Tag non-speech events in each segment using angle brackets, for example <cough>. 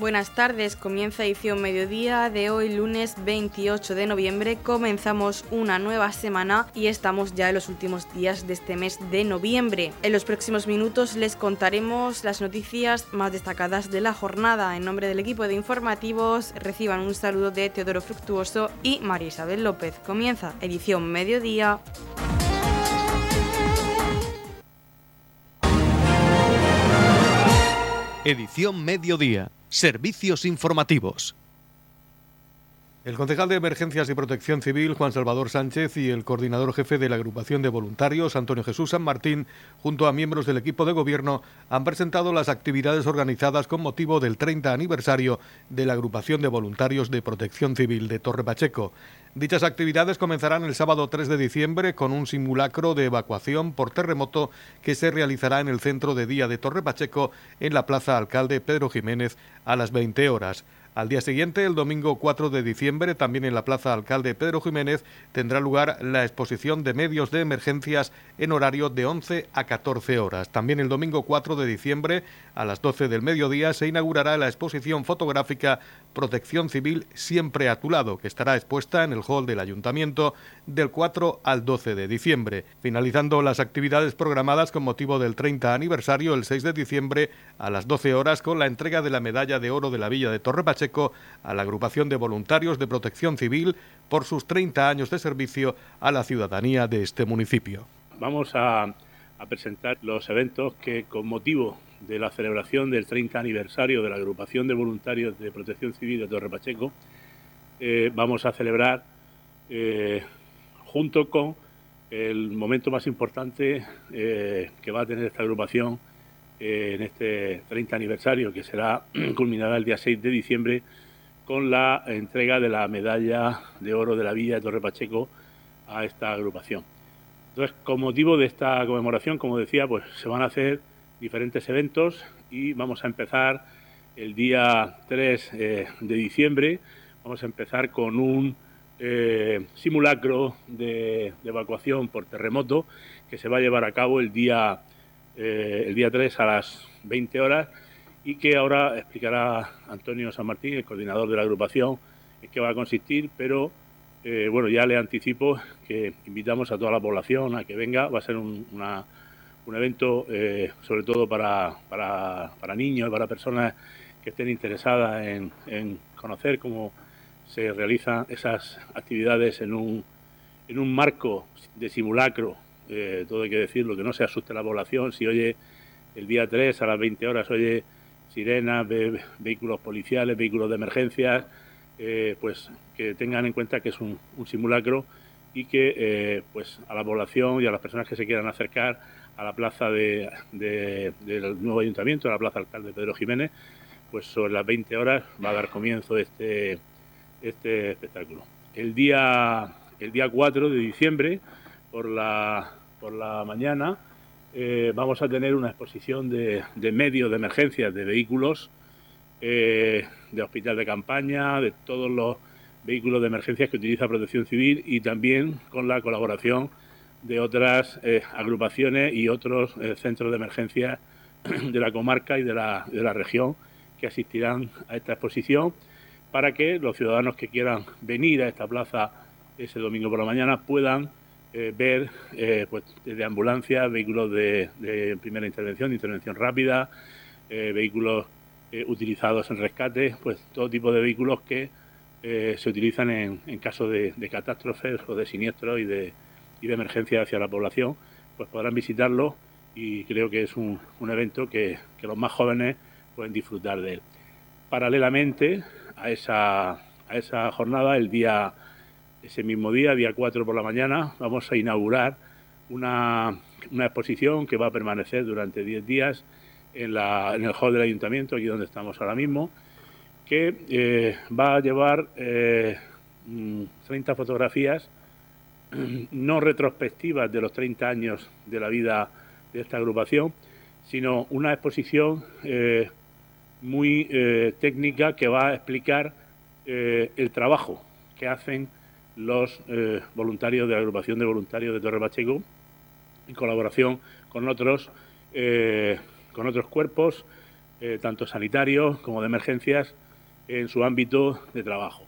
Buenas tardes, comienza edición mediodía de hoy lunes 28 de noviembre. Comenzamos una nueva semana y estamos ya en los últimos días de este mes de noviembre. En los próximos minutos les contaremos las noticias más destacadas de la jornada. En nombre del equipo de informativos reciban un saludo de Teodoro Fructuoso y María Isabel López. Comienza edición mediodía. Edición mediodía Servicios informativos. El concejal de Emergencias y Protección Civil, Juan Salvador Sánchez, y el coordinador jefe de la agrupación de voluntarios, Antonio Jesús San Martín, junto a miembros del equipo de gobierno, han presentado las actividades organizadas con motivo del 30 aniversario de la agrupación de voluntarios de Protección Civil de Torre Pacheco. Dichas actividades comenzarán el sábado 3 de diciembre con un simulacro de evacuación por terremoto que se realizará en el centro de día de Torre Pacheco en la Plaza Alcalde Pedro Jiménez a las 20 horas. Al día siguiente, el domingo 4 de diciembre, también en la Plaza Alcalde Pedro Jiménez, tendrá lugar la exposición de medios de emergencias en horario de 11 a 14 horas. También el domingo 4 de diciembre, a las 12 del mediodía, se inaugurará la exposición fotográfica Protección Civil Siempre a tu lado, que estará expuesta en el hall del Ayuntamiento del 4 al 12 de diciembre. Finalizando las actividades programadas con motivo del 30 aniversario, el 6 de diciembre, a las 12 horas, con la entrega de la Medalla de Oro de la Villa de Torre a la agrupación de voluntarios de protección civil por sus 30 años de servicio a la ciudadanía de este municipio. Vamos a, presentar los eventos que con motivo de la celebración del 30 aniversario de la agrupación de voluntarios de protección civil de Torre Pacheco, eh, vamos a celebrar eh, junto con el momento más importante eh, que va a tener esta agrupación eh, en este 30 aniversario que será <clears throat> culminará el día 6 de diciembre con la entrega de la medalla de oro de la Villa de Torre Pacheco a esta agrupación. Entonces, con motivo de esta conmemoración, como decía, pues se van a hacer diferentes eventos y vamos a empezar el día 3 eh, de diciembre. Vamos a empezar con un eh, simulacro de, de, evacuación por terremoto que se va a llevar a cabo el día eh, el día 3 a las 20 horas y que ahora explicará Antonio San Martín, el coordinador de la agrupación, en qué va a consistir, pero eh, bueno, ya le anticipo que invitamos a toda la población a que venga, va a ser un, evento eh, sobre todo para, para, niños y para personas que estén interesadas en, en conocer cómo se realizan esas actividades en un, en un marco de simulacro eh, todo hay que decirlo, que no se asuste la población si oye el día 3 a las 20 horas, oye sirenas, vehículos policiales, vehículos de emergencias, eh, pues que tengan en cuenta que es un, simulacro y que eh, pues a la población y a las personas que se quieran acercar a la plaza de, del nuevo ayuntamiento, a la plaza alcalde Pedro Jiménez, pues sobre las 20 horas va a dar comienzo este, este espectáculo. El día, el día 4 de diciembre, por la por la mañana eh, vamos a tener una exposición de, medios de emergencia de vehículos, eh, de hospital de campaña, de todos los vehículos de emergencia que utiliza Protección Civil y también con la colaboración de otras eh, agrupaciones y otros centros de emergencia <clears throat> de la comarca y de la, de la región que asistirán a esta exposición para que los ciudadanos que quieran venir a esta plaza ese domingo por la mañana puedan eh, ver eh, pues, de ambulancia, vehículos de, primera intervención, de intervención rápida, eh, vehículos utilizados en rescate, pues todo tipo de vehículos que se utilizan en, en caso de, catástrofes o de siniestros y de, y de emergencia hacia la población, pues podrán visitarlo y creo que es un, un evento que, que, los más jóvenes pueden disfrutar de él. Paralelamente a esa, a esa jornada, el día ese mismo día, día 4 por la mañana, vamos a inaugurar una, exposición que va a permanecer durante 10 días en, el hall del ayuntamiento, aquí donde estamos ahora mismo, que eh, va a llevar 30 eh, fotografías <clears throat> no retrospectivas de los 30 años de la vida de esta agrupación, sino una exposición eh, muy técnica que va a explicar el trabajo que hacen los eh, voluntarios de la agrupación de voluntarios de Torre Pacheco, en colaboración con otros, eh, con otros cuerpos eh, tanto sanitarios como de emergencias, en su ámbito de trabajo.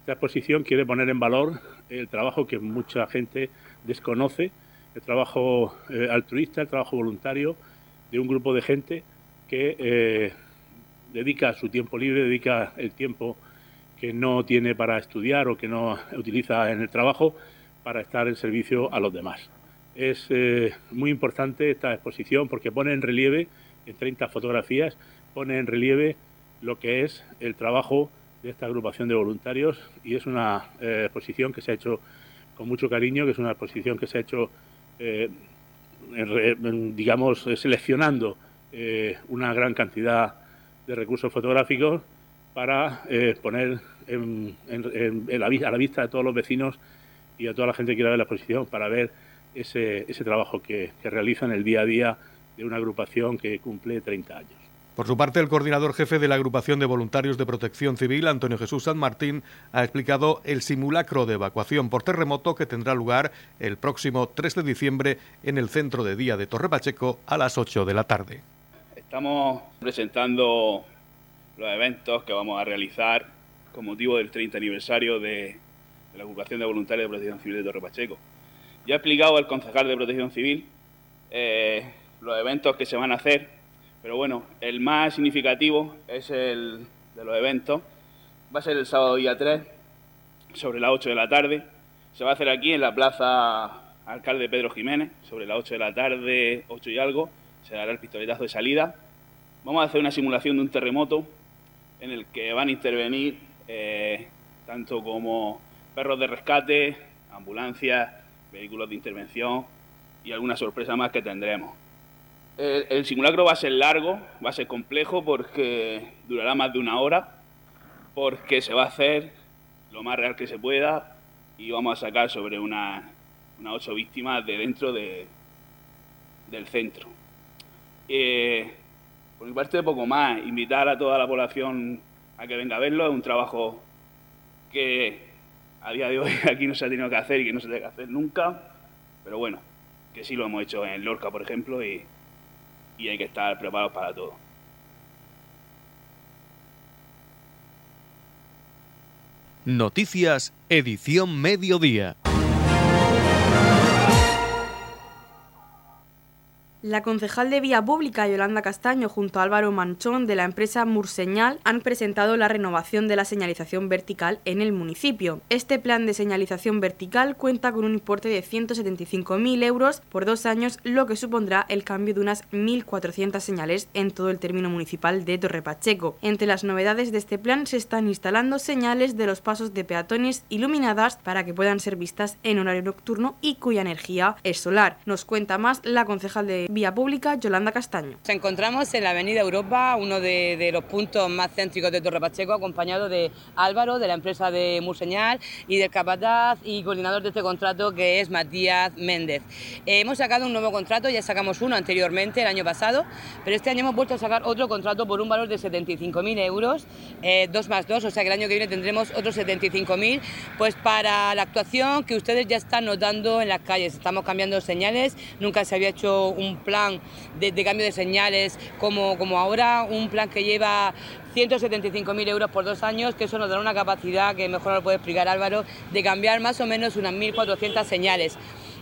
Esta exposición quiere poner en valor el trabajo que mucha gente desconoce, el trabajo eh, altruista, el trabajo voluntario de un grupo de gente que dedica su tiempo libre, dedica el tiempo que no tiene para estudiar o que no utiliza en el trabajo para estar en servicio a los demás. Es eh, muy importante esta exposición porque pone en relieve, en 30 fotografías, pone en relieve lo que es el trabajo de esta agrupación de voluntarios y es una eh, exposición que se ha hecho con mucho cariño, que es una exposición que se ha hecho, eh, digamos, seleccionando una gran cantidad de recursos fotográficos para poner a la vista de todos los vecinos y a toda la gente que quiera ver la exposición para ver ese, ese trabajo que, que realizan el día a día de una agrupación que cumple 30 años. Por su parte, el coordinador jefe de la agrupación de voluntarios de protección civil, Antonio Jesús San Martín, ha explicado el simulacro de evacuación por terremoto que tendrá lugar el próximo 3 de diciembre en el centro de día de Torre Pacheco a las 8 de la tarde. Estamos presentando los eventos que vamos a realizar con motivo del 30 aniversario de, la agrupación de voluntarios de protección civil de Torre Pacheco. Ya he explicado al concejal de protección civil eh, los eventos que se van a hacer, pero bueno, el más significativo es el de los eventos. Va a ser el sábado día 3, sobre las 8 de la tarde. Se va a hacer aquí en la plaza Alcalde Pedro Jiménez, sobre las 8 de la tarde, 8 y algo. Se dará el pistoletazo de salida. Vamos a hacer una simulación de un terremoto en el que van a intervenir eh, tanto como perros de rescate, ambulancias, vehículos de intervención y alguna sorpresa más que tendremos. El, simulacro va a ser largo, va a ser complejo porque durará más de una hora, porque se va a hacer lo más real que se pueda y vamos a sacar sobre unas ocho víctimas de dentro de, del centro. Eh, por mi parte, poco más. Invitar a toda la población a que venga a verlo. Es un trabajo que a día de hoy <laughs> aquí no se ha tenido que hacer y que no se tiene que hacer nunca, pero bueno, que sí lo hemos hecho en Lorca, por ejemplo, y, y hay que estar preparados para todo. Noticias, edición mediodía. La concejal de Vía Pública, Yolanda Castaño, junto a Álvaro Manchón de la empresa Murseñal, han presentado la renovación de la señalización vertical en el municipio. Este plan de señalización vertical cuenta con un importe de 175.000 euros por dos años, lo que supondrá el cambio de unas 1.400 señales en todo el término municipal de Torre Pacheco. Entre las novedades de este plan se están instalando señales de los pasos de peatones iluminadas para que puedan ser vistas en horario nocturno y cuya energía es solar. Nos cuenta más la concejal de Vía Pública, Yolanda Castaño. Nos encontramos en la Avenida Europa, uno de, los puntos más céntricos de Torre Pacheco, acompañado de Álvaro, de la empresa de Murseñal, y del capataz y coordinador de este contrato, que es Matías Méndez. Eh, hemos sacado un nuevo contrato, ya sacamos uno anteriormente, el año pasado, pero este año hemos vuelto a sacar otro contrato por un valor de 75.000 euros, eh, dos más dos, o sea que el año que viene tendremos otros 75.000, pues para la actuación que ustedes ya están notando en las calles. Estamos cambiando señales, nunca se había hecho un plan de, cambio de señales como, como ahora, un plan que lleva 175.000 euros por dos años, que eso nos dará una capacidad, que mejor lo puede explicar Álvaro, de cambiar más o menos unas 1.400 señales.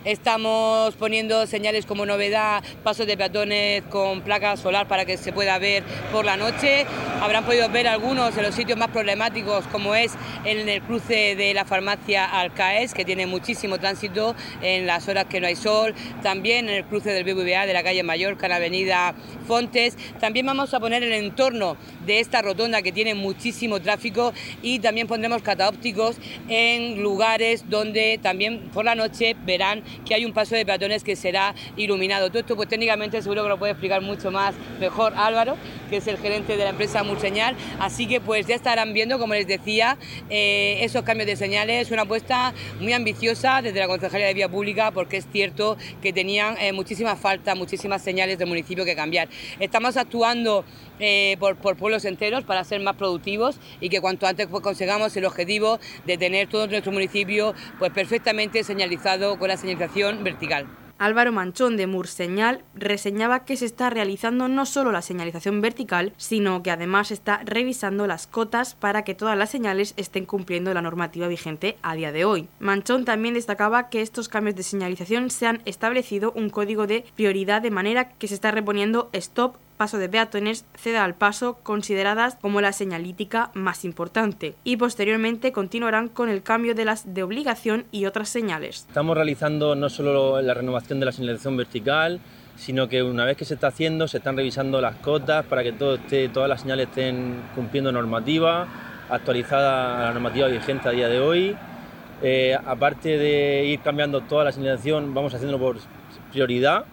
Estamos poniendo señales como novedad, pasos de peatones con placa solar para que se pueda ver por la noche. Habrán podido ver algunos de los sitios más problemáticos, como es en el cruce de la farmacia Alcaes, que tiene muchísimo tránsito en las horas que no hay sol. También en el cruce del BBVA de la calle Mallorca, en la avenida Fontes. También vamos a poner el entorno de esta rotonda que tiene muchísimo tráfico y también pondremos cataópticos en lugares donde también por la noche verán que hay un paso de peatones que será iluminado. Todo esto pues técnicamente seguro que lo puede explicar mucho más mejor Álvaro, que es el gerente de la empresa Murseñal. Así que pues ya estarán viendo, como les decía, eh, esos cambios de señales, una apuesta muy ambiciosa desde la Concejalía de Vía Pública, porque es cierto que tenían eh, muchísimas faltas, muchísimas señales del municipio que cambiar. Estamos actuando eh, por, pueblos enteros para ser más productivos y que cuanto antes pues, consigamos el objetivo de tener todo nuestro municipio pues perfectamente señalizado con la señalización vertical. Álvaro Manchón de Murseñal reseñaba que se está realizando no solo la señalización vertical, sino que además está revisando las cotas para que todas las señales estén cumpliendo la normativa vigente a día de hoy. Manchón también destacaba que estos cambios de señalización se han establecido un código de prioridad de manera que se está reponiendo stop paso de peatones, ceda al paso, consideradas como la señalítica más importante, y posteriormente continuarán con el cambio de las de obligación y otras señales. Estamos realizando no solo la renovación de la señalización vertical, sino que una vez que se está haciendo, se están revisando las cotas para que todo todas las señales estén cumpliendo normativa, actualizada a la normativa vigente a día de hoy. Eh, aparte de ir cambiando toda la señalización, vamos haciéndolo por prioridad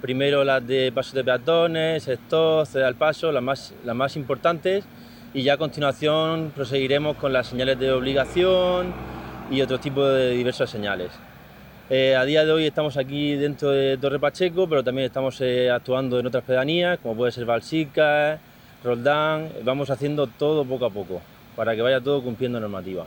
primero las de pasos de peatones, stop, ceda al paso, las más, las más importantes y ya a continuación proseguiremos con las señales de obligación y otro tipo de diversas señales. Eh, a día de hoy estamos aquí dentro de Torre Pacheco, pero también estamos eh, actuando en otras pedanías, como puede ser Balsica, Roldán. Vamos haciendo todo poco a poco, para que vaya todo cumpliendo normativa.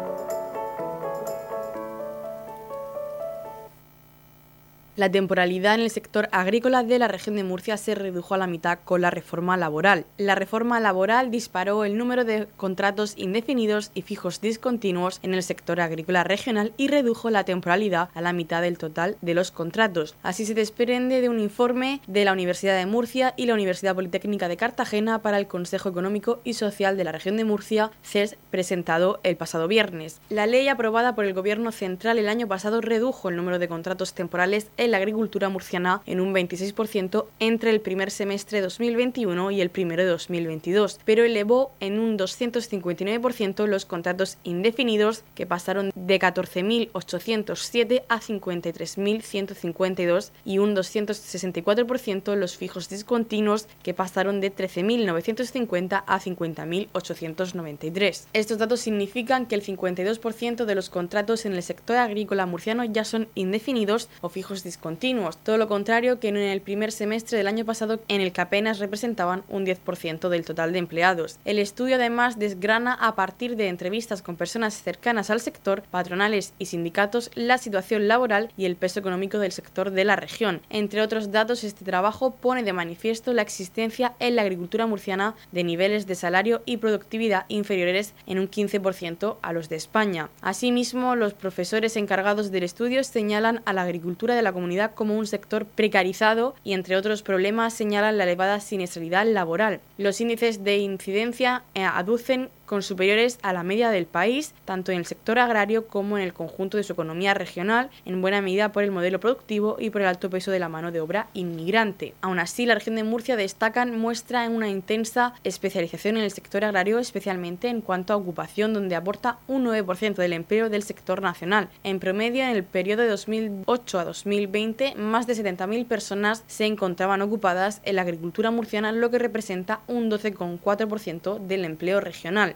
La temporalidad en el sector agrícola de la región de Murcia se redujo a la mitad con la reforma laboral. La reforma laboral disparó el número de contratos indefinidos y fijos discontinuos en el sector agrícola regional y redujo la temporalidad a la mitad del total de los contratos. Así se desprende de un informe de la Universidad de Murcia y la Universidad Politécnica de Cartagena para el Consejo Económico y Social de la región de Murcia, CES, presentado el pasado viernes. La ley aprobada por el Gobierno Central el año pasado redujo el número de contratos temporales en la agricultura murciana en un 26% entre el primer semestre de 2021 y el primero de 2022, pero elevó en un 259% los contratos indefinidos que pasaron de 14.807 a 53.152 y un 264% los fijos discontinuos que pasaron de 13.950 a 50.893. Estos datos significan que el 52% de los contratos en el sector agrícola murciano ya son indefinidos o fijos discontinuos continuos, todo lo contrario que en el primer semestre del año pasado en el que apenas representaban un 10% del total de empleados. El estudio además desgrana a partir de entrevistas con personas cercanas al sector, patronales y sindicatos, la situación laboral y el peso económico del sector de la región. Entre otros datos, este trabajo pone de manifiesto la existencia en la agricultura murciana de niveles de salario y productividad inferiores en un 15% a los de España. Asimismo, los profesores encargados del estudio señalan a la agricultura de la comunidad como un sector precarizado y, entre otros problemas, señalan la elevada siniestralidad laboral. Los índices de incidencia eh, aducen con superiores a la media del país, tanto en el sector agrario como en el conjunto de su economía regional, en buena medida por el modelo productivo y por el alto peso de la mano de obra inmigrante. Aún así, la región de Murcia destacan muestra una intensa especialización en el sector agrario, especialmente en cuanto a ocupación, donde aporta un 9% del empleo del sector nacional. En promedio, en el periodo de 2008 a 2020, más de 70.000 personas se encontraban ocupadas en la agricultura murciana, lo que representa un 12,4% del empleo regional.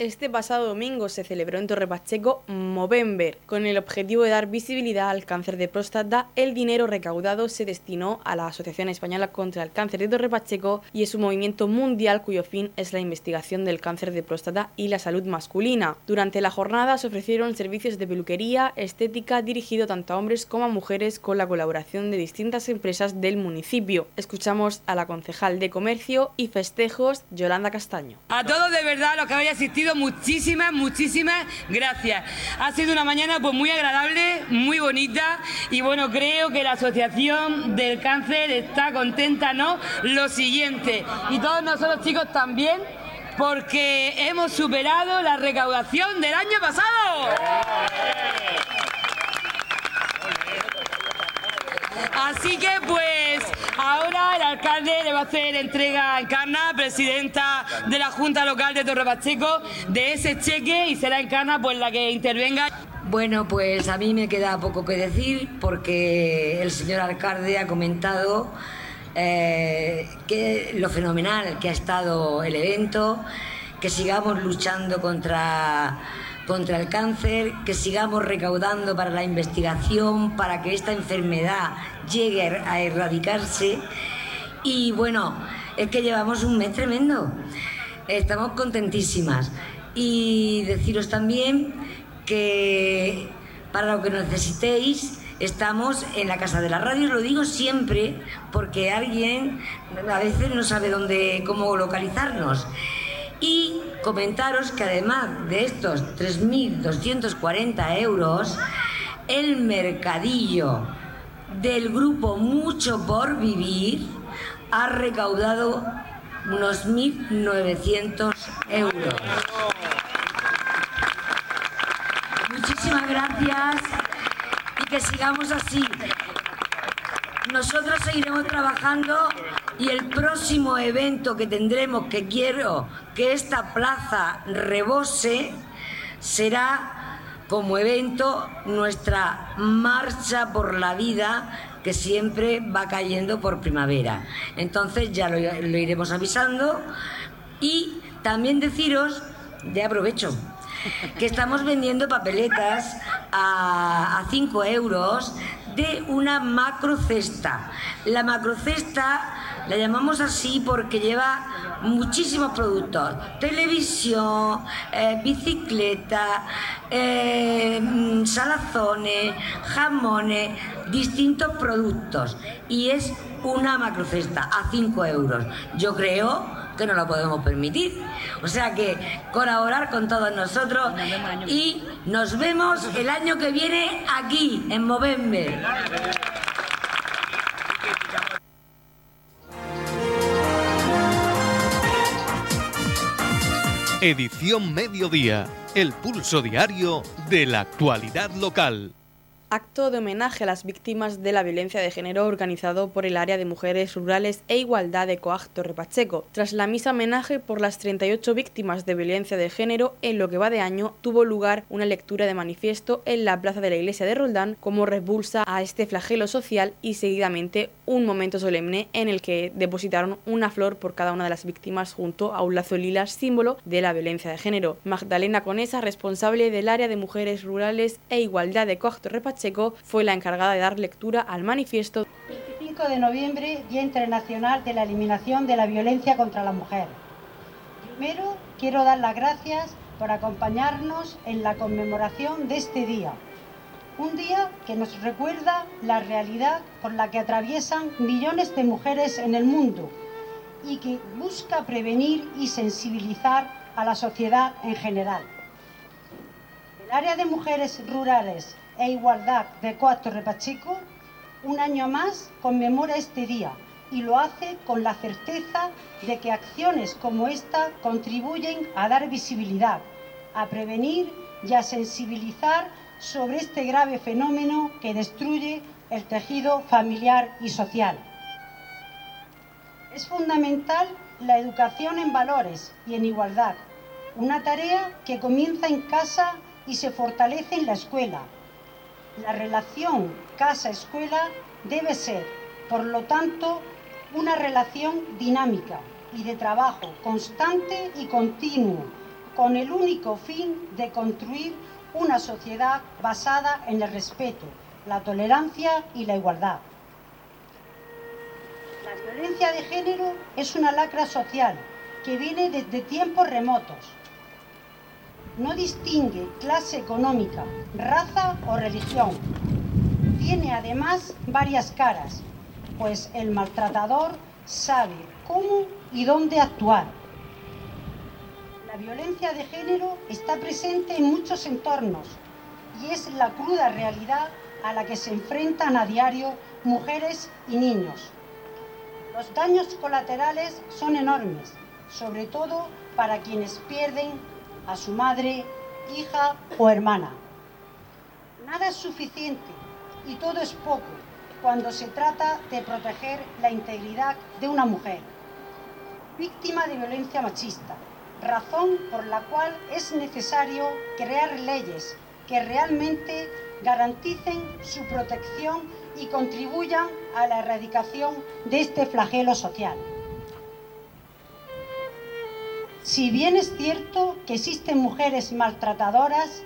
Este pasado domingo se celebró en Torre Pacheco Movember. Con el objetivo de dar visibilidad al cáncer de próstata, el dinero recaudado se destinó a la Asociación Española contra el Cáncer de Torre Pacheco y es un movimiento mundial cuyo fin es la investigación del cáncer de próstata y la salud masculina. Durante la jornada se ofrecieron servicios de peluquería, estética dirigido tanto a hombres como a mujeres con la colaboración de distintas empresas del municipio. Escuchamos a la concejal de Comercio y Festejos, Yolanda Castaño. A todos de verdad los que habéis asistido muchísimas, muchísimas gracias. Ha sido una mañana pues muy agradable, muy bonita y bueno, creo que la Asociación del Cáncer está contenta, ¿no? Lo siguiente, y todos nosotros chicos también, porque hemos superado la recaudación del año pasado. Así que pues ahora el alcalde le va a hacer entrega a Encarna, presidenta de la Junta Local de Torre Pacheco, de ese cheque y será Encarna pues la que intervenga. Bueno, pues a mí me queda poco que decir porque el señor alcalde ha comentado eh, que lo fenomenal que ha estado el evento, que sigamos luchando contra, contra el cáncer, que sigamos recaudando para la investigación, para que esta enfermedad llegue a erradicarse. Y bueno, es que llevamos un mes tremendo. Estamos contentísimas. Y deciros también que para lo que necesitéis, estamos en la Casa de la Radio, lo digo siempre porque alguien a veces no sabe dónde, cómo localizarnos. Y comentaros que además de estos 3.240 euros, el mercadillo del grupo Mucho por Vivir ha recaudado unos 1.900 euros. Muchísimas gracias y que sigamos así. Nosotros seguiremos trabajando y el próximo evento que tendremos, que quiero que esta plaza rebose, será como evento nuestra marcha por la vida que siempre va cayendo por primavera. Entonces ya lo, iremos avisando y también deciros, de aprovecho, que estamos vendiendo papeletas a 5 euros de una macrocesta. La macrocesta la llamamos así porque lleva muchísimos productos. Televisión, eh, bicicleta, eh, salazones, jamones, distintos productos. Y es una macrocesta a 5 euros. Yo creo que no lo podemos permitir. O sea que colaborar con todos nosotros y nos vemos el año que viene aquí, en Movember. Edición Mediodía, el pulso diario de la actualidad local acto de homenaje a las víctimas de la violencia de género organizado por el área de mujeres rurales e igualdad de Coag Torre Pacheco. Tras la misa homenaje por las 38 víctimas de violencia de género, en lo que va de año tuvo lugar una lectura de manifiesto en la plaza de la iglesia de Roldán como repulsa a este flagelo social y seguidamente un momento solemne en el que depositaron una flor por cada una de las víctimas junto a un lazo lila símbolo de la violencia de género. Magdalena Conesa, responsable del área de mujeres rurales e igualdad de Coag Torre Pacheco, fue la encargada de dar lectura al manifiesto. 25 de noviembre, Día Internacional de la Eliminación de la Violencia contra la Mujer. Primero, quiero dar las gracias por acompañarnos en la conmemoración de este día. Un día que nos recuerda la realidad por la que atraviesan millones de mujeres en el mundo y que busca prevenir y sensibilizar a la sociedad en general. El área de mujeres rurales e Igualdad de Cuatro Repacheco, un año más conmemora este día y lo hace con la certeza de que acciones como esta contribuyen a dar visibilidad, a prevenir y a sensibilizar sobre este grave fenómeno que destruye el tejido familiar y social. Es fundamental la educación en valores y en igualdad, una tarea que comienza en casa y se fortalece en la escuela, la relación casa-escuela debe ser, por lo tanto, una relación dinámica y de trabajo constante y continuo, con el único fin de construir una sociedad basada en el respeto, la tolerancia y la igualdad. La violencia de género es una lacra social que viene desde tiempos remotos no distingue clase económica, raza o religión. Tiene además varias caras, pues el maltratador sabe cómo y dónde actuar. La violencia de género está presente en muchos entornos y es la cruda realidad a la que se enfrentan a diario mujeres y niños. Los daños colaterales son enormes, sobre todo para quienes pierden a su madre hija o hermana. Nada es suficiente y todo es poco cuando se trata de proteger la integridad de una mujer, víctima de violencia machista, razón por la cual es necesario crear leyes que realmente garanticen su protección y contribuyan a la erradicación de este flagelo social. Si bien es cierto que existen mujeres maltratadoras,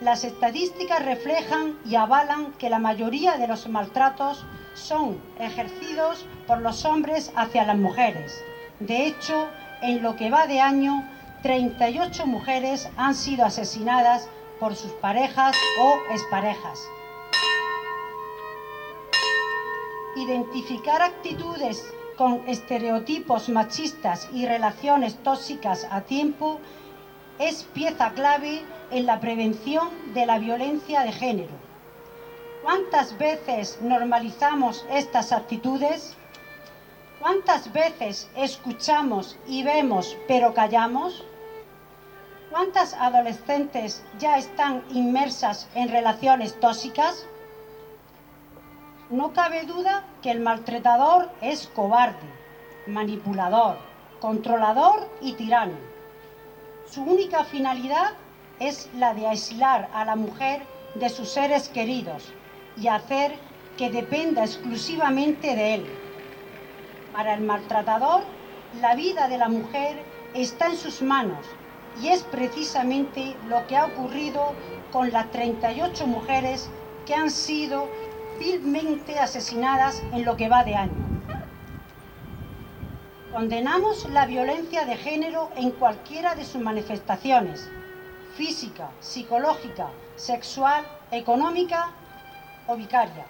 las estadísticas reflejan y avalan que la mayoría de los maltratos son ejercidos por los hombres hacia las mujeres. De hecho, en lo que va de año, 38 mujeres han sido asesinadas por sus parejas o exparejas. Identificar actitudes con estereotipos machistas y relaciones tóxicas a tiempo es pieza clave en la prevención de la violencia de género. ¿Cuántas veces normalizamos estas actitudes? ¿Cuántas veces escuchamos y vemos pero callamos? ¿Cuántas adolescentes ya están inmersas en relaciones tóxicas? No cabe duda que el maltratador es cobarde, manipulador, controlador y tirano. Su única finalidad es la de aislar a la mujer de sus seres queridos y hacer que dependa exclusivamente de él. Para el maltratador, la vida de la mujer está en sus manos y es precisamente lo que ha ocurrido con las 38 mujeres que han sido vilmente asesinadas en lo que va de año. Condenamos la violencia de género en cualquiera de sus manifestaciones, física, psicológica, sexual, económica o vicaria.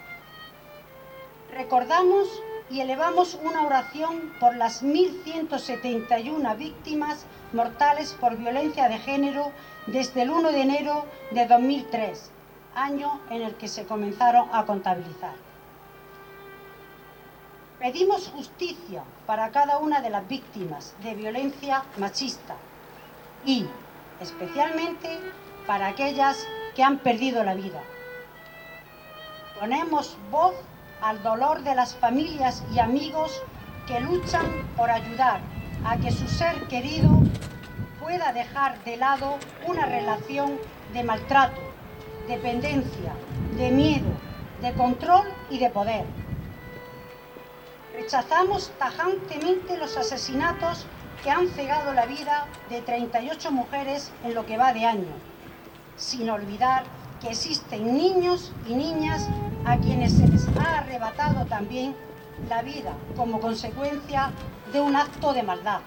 Recordamos y elevamos una oración por las 1.171 víctimas mortales por violencia de género desde el 1 de enero de 2003 año en el que se comenzaron a contabilizar. Pedimos justicia para cada una de las víctimas de violencia machista y especialmente para aquellas que han perdido la vida. Ponemos voz al dolor de las familias y amigos que luchan por ayudar a que su ser querido pueda dejar de lado una relación de maltrato dependencia, de miedo, de control y de poder. Rechazamos tajantemente los asesinatos que han cegado la vida de 38 mujeres en lo que va de año, sin olvidar que existen niños y niñas a quienes se les ha arrebatado también la vida como consecuencia de un acto de maldad.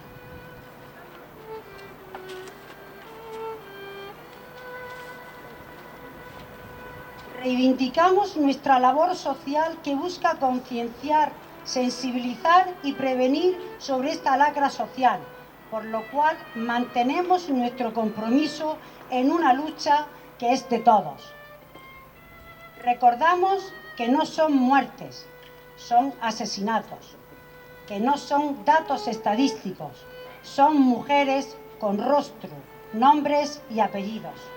Reivindicamos nuestra labor social que busca concienciar, sensibilizar y prevenir sobre esta lacra social, por lo cual mantenemos nuestro compromiso en una lucha que es de todos. Recordamos que no son muertes, son asesinatos, que no son datos estadísticos, son mujeres con rostro, nombres y apellidos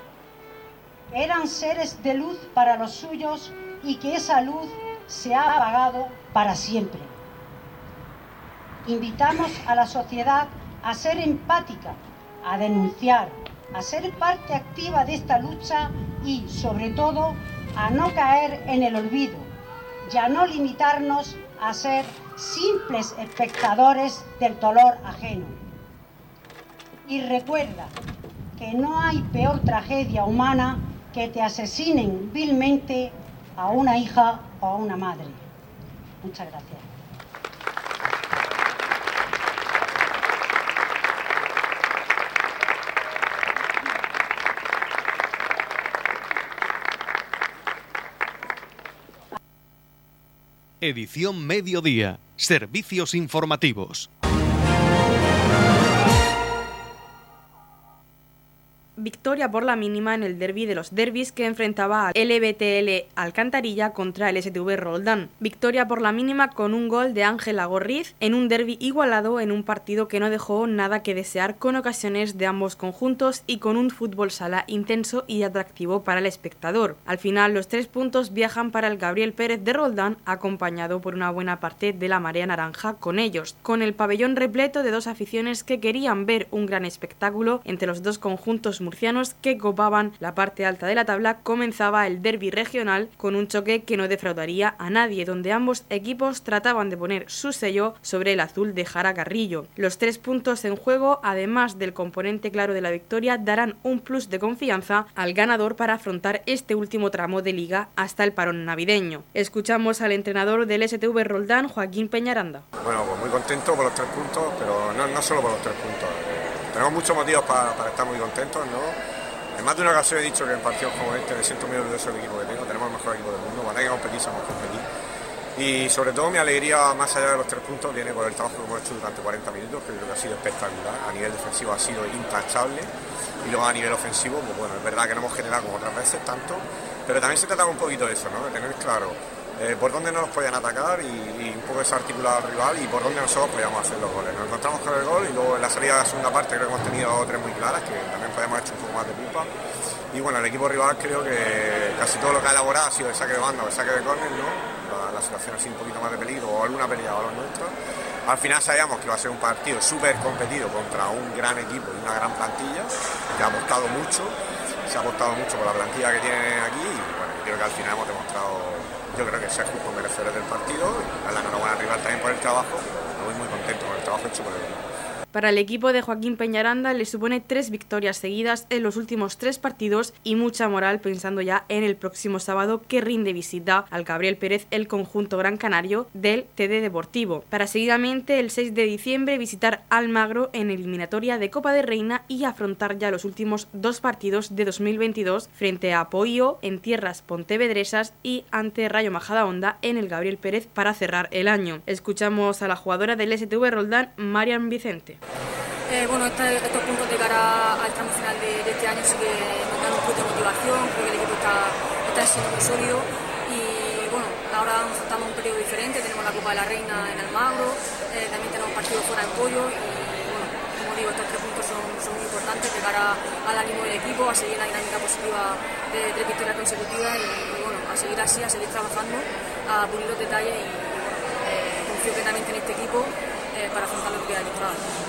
eran seres de luz para los suyos y que esa luz se ha apagado para siempre. Invitamos a la sociedad a ser empática, a denunciar, a ser parte activa de esta lucha y, sobre todo, a no caer en el olvido y a no limitarnos a ser simples espectadores del dolor ajeno. Y recuerda que no hay peor tragedia humana que te asesinen vilmente a una hija o a una madre. Muchas gracias. Edición Mediodía. Servicios informativos. Victoria por la mínima en el derby de los derbis que enfrentaba al LBTL Alcantarilla contra el STV Roldán. Victoria por la mínima con un gol de Ángela Gorriz en un derby igualado en un partido que no dejó nada que desear con ocasiones de ambos conjuntos y con un fútbol sala intenso y atractivo para el espectador. Al final los tres puntos viajan para el Gabriel Pérez de Roldán acompañado por una buena parte de la marea naranja con ellos, con el pabellón repleto de dos aficiones que querían ver un gran espectáculo entre los dos conjuntos murcianos que copaban la parte alta de la tabla, comenzaba el derby regional con un choque que no defraudaría a nadie, donde ambos equipos trataban de poner su sello sobre el azul de Jara Carrillo. Los tres puntos en juego, además del componente claro de la victoria, darán un plus de confianza al ganador para afrontar este último tramo de liga hasta el parón navideño. Escuchamos al entrenador del STV Roldán, Joaquín Peñaranda. Bueno, pues muy contento por los tres puntos, pero no, solo por los tres puntos. Tenemos muchos motivos para, para estar muy contentos, ¿no? En más de una ocasión he dicho que en partidos como este me siento muy orgulloso del equipo que tengo, tenemos el mejor equipo del mundo, hay que competir, somos competir. Y sobre todo mi alegría, más allá de los tres puntos, viene por el trabajo que hemos hecho durante 40 minutos, que creo que ha sido espectacular. A nivel defensivo ha sido intachable. Y luego a nivel ofensivo, pues bueno, es verdad que no hemos generado como otras veces tanto, pero también se trataba un poquito de eso, ¿no? De tener claro eh, por dónde no nos podían atacar y, un poco desarticular al rival y por dónde nosotros podíamos hacer los goles. Nos encontramos con el gol y luego en la salida de la segunda parte creo que hemos tenido tres muy claras, que también podemos haber hecho un poco más de culpa. Y bueno, el equipo rival creo que casi todo lo que ha elaborado ha sido de saque de banda o de saque de córner, ¿no? La, la, situación sido un poquito más de peligro o alguna pelea a los nuestros. Al final sabíamos que iba a ser un partido súper competido contra un gran equipo y una gran plantilla, que ha apostado mucho, se ha apostado mucho por la plantilla que tienen aquí y bueno, creo que al final hemos demostrado, yo creo que ser justo merecedores del partido dar la enhorabuena al rival también por el trabajo, muy muy contento con el trabajo hecho por el equipo. Para el equipo de Joaquín Peñaranda le supone tres victorias seguidas en los últimos tres partidos y mucha moral pensando ya en el próximo sábado que rinde visita al Gabriel Pérez el conjunto gran canario del TD Deportivo. Para seguidamente el 6 de diciembre visitar Almagro en eliminatoria de Copa de Reina y afrontar ya los últimos dos partidos de 2022 frente a Apoyo en tierras pontevedresas y ante Rayo Majadahonda en el Gabriel Pérez para cerrar el año. Escuchamos a la jugadora del STV Roldán, Marian Vicente. Eh, bueno, este, estos puntos de cara al tramo final de, este año sí que nos dan un punto de motivación, creo que el equipo está, está siendo muy sólido y bueno, ahora estamos en un periodo diferente, tenemos la Copa de la Reina en Almagro, eh, también tenemos partidos fuera en Pollo y bueno, como digo, estos tres puntos son, son muy importantes de cara al ánimo del equipo, a seguir la dinámica positiva de tres victorias consecutivas y, y, bueno, a seguir así, a seguir trabajando, a pulir los detalles y eh, confío plenamente en este equipo para afrontar lo que queda de temporada.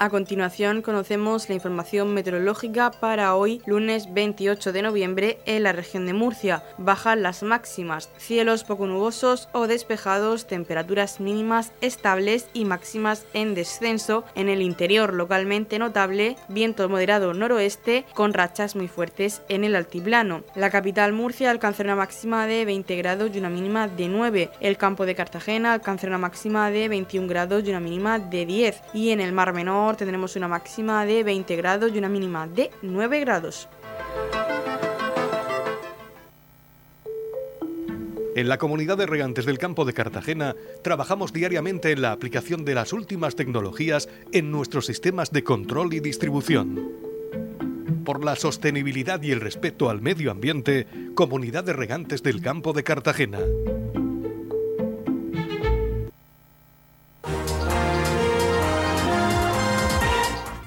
A continuación conocemos la información meteorológica para hoy, lunes 28 de noviembre, en la región de Murcia. Bajan las máximas, cielos poco nubosos o despejados, temperaturas mínimas estables y máximas en descenso. En el interior localmente notable, viento moderado noroeste con rachas muy fuertes en el altiplano. La capital Murcia alcanza una máxima de 20 grados y una mínima de 9. El campo de Cartagena alcanza una máxima de 21 grados y una mínima de 10. Y en el Mar Menor tendremos una máxima de 20 grados y una mínima de 9 grados. En la comunidad de regantes del campo de Cartagena trabajamos diariamente en la aplicación de las últimas tecnologías en nuestros sistemas de control y distribución. Por la sostenibilidad y el respeto al medio ambiente, Comunidad de Regantes del Campo de Cartagena.